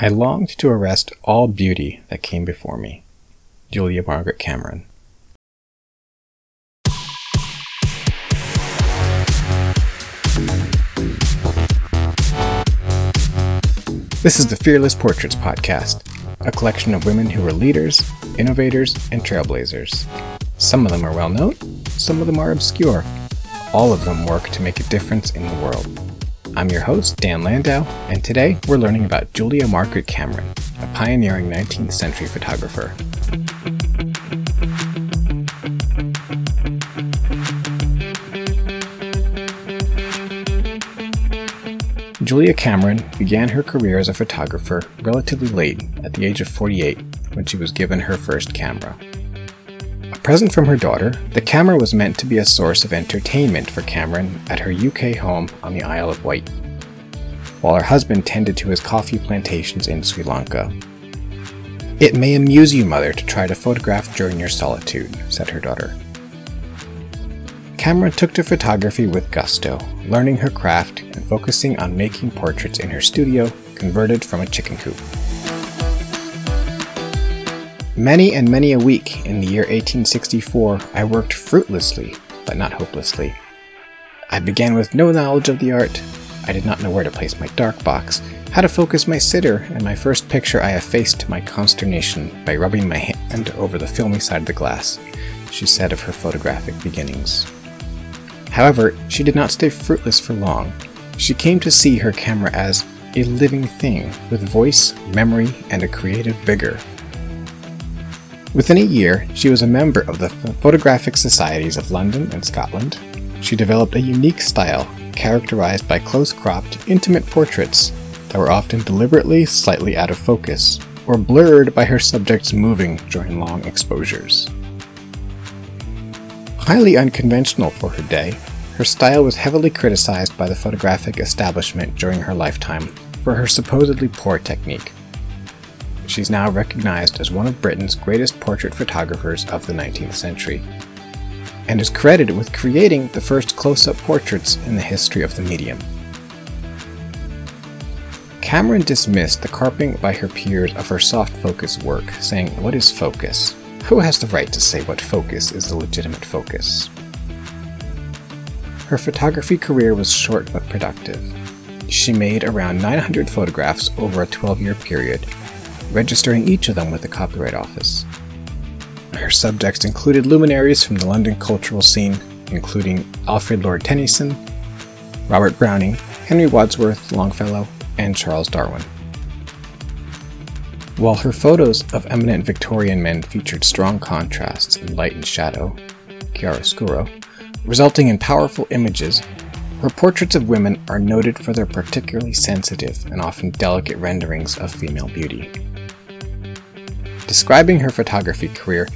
I longed to arrest all beauty that came before me. Julia Margaret Cameron. This is the Fearless Portraits Podcast, a collection of women who were leaders, innovators, and trailblazers. Some of them are well known, some of them are obscure. All of them work to make a difference in the world. I'm your host, Dan Landau, and today we're learning about Julia Margaret Cameron, a pioneering 19th century photographer. Julia Cameron began her career as a photographer relatively late, at the age of 48, when she was given her first camera. Present from her daughter, the camera was meant to be a source of entertainment for Cameron at her UK home on the Isle of Wight, while her husband tended to his coffee plantations in Sri Lanka. It may amuse you, mother, to try to photograph during your solitude, said her daughter. Cameron took to photography with gusto, learning her craft and focusing on making portraits in her studio converted from a chicken coop. Many and many a week in the year 1864, I worked fruitlessly, but not hopelessly. I began with no knowledge of the art. I did not know where to place my dark box, how to focus my sitter, and my first picture I effaced to my consternation by rubbing my hand over the filmy side of the glass, she said of her photographic beginnings. However, she did not stay fruitless for long. She came to see her camera as a living thing with voice, memory, and a creative vigor. Within a year, she was a member of the Photographic Societies of London and Scotland. She developed a unique style characterized by close cropped, intimate portraits that were often deliberately slightly out of focus or blurred by her subjects moving during long exposures. Highly unconventional for her day, her style was heavily criticized by the photographic establishment during her lifetime for her supposedly poor technique. She's now recognized as one of Britain's greatest portrait photographers of the 19th century, and is credited with creating the first close up portraits in the history of the medium. Cameron dismissed the carping by her peers of her soft focus work, saying, What is focus? Who has the right to say what focus is the legitimate focus? Her photography career was short but productive. She made around 900 photographs over a 12 year period, registering each of them with the Copyright Office. Her subjects included luminaries from the London cultural scene, including Alfred Lord Tennyson, Robert Browning, Henry Wadsworth Longfellow, and Charles Darwin. While her photos of eminent Victorian men featured strong contrasts in light and shadow, chiaroscuro, resulting in powerful images, her portraits of women are noted for their particularly sensitive and often delicate renderings of female beauty. Describing her photography career,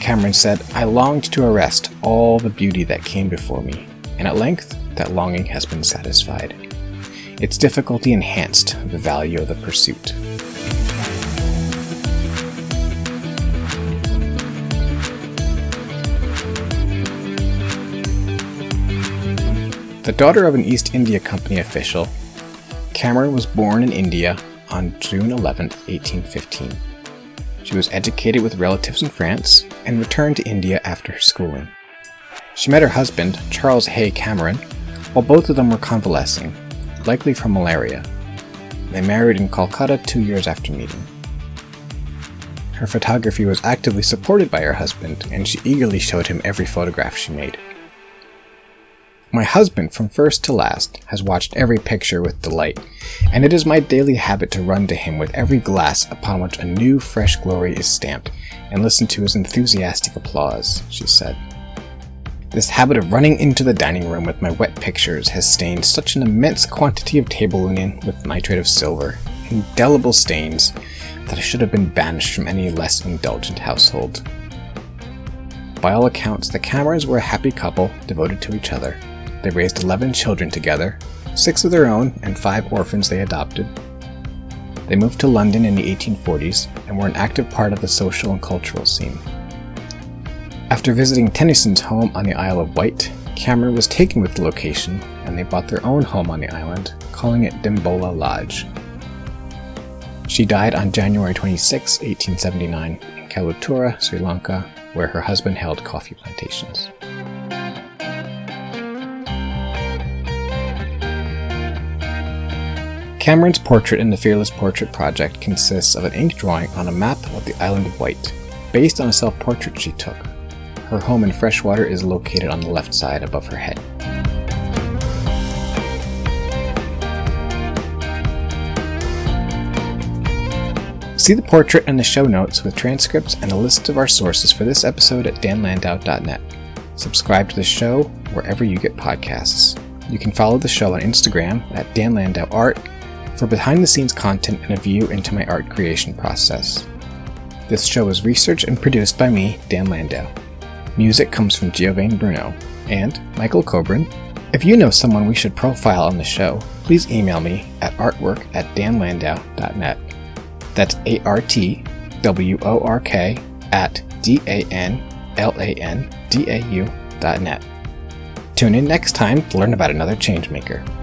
Cameron said, I longed to arrest all the beauty that came before me, and at length that longing has been satisfied. Its difficulty enhanced the value of the pursuit. The daughter of an East India Company official, Cameron was born in India on June 11, 1815. She was educated with relatives in France and returned to India after her schooling. She met her husband, Charles Hay Cameron, while both of them were convalescing, likely from malaria. They married in Calcutta two years after meeting. Her photography was actively supported by her husband, and she eagerly showed him every photograph she made. My husband, from first to last, has watched every picture with delight, and it is my daily habit to run to him with every glass upon which a new, fresh glory is stamped, and listen to his enthusiastic applause, she said. This habit of running into the dining room with my wet pictures has stained such an immense quantity of table linen with nitrate of silver, indelible stains, that I should have been banished from any less indulgent household. By all accounts, the Camerons were a happy couple devoted to each other. They raised 11 children together, six of their own and five orphans they adopted. They moved to London in the 1840s and were an active part of the social and cultural scene. After visiting Tennyson's home on the Isle of Wight, Cameron was taken with the location and they bought their own home on the island, calling it Dimbola Lodge. She died on January 26, 1879, in Kalutara, Sri Lanka, where her husband held coffee plantations. Cameron's portrait in the Fearless Portrait Project consists of an ink drawing on a map of the island of Wight, based on a self portrait she took. Her home in Freshwater is located on the left side above her head. See the portrait and the show notes with transcripts and a list of our sources for this episode at danlandau.net. Subscribe to the show wherever you get podcasts. You can follow the show on Instagram at Dan Landau Art for behind the scenes content and a view into my art creation process. This show is researched and produced by me, Dan Landau. Music comes from Giovanni Bruno and Michael Coburn. If you know someone we should profile on the show, please email me at artwork at danlandau.net. That's A R T W O R K at D A N L A N D A U dot net. Tune in next time to learn about another changemaker.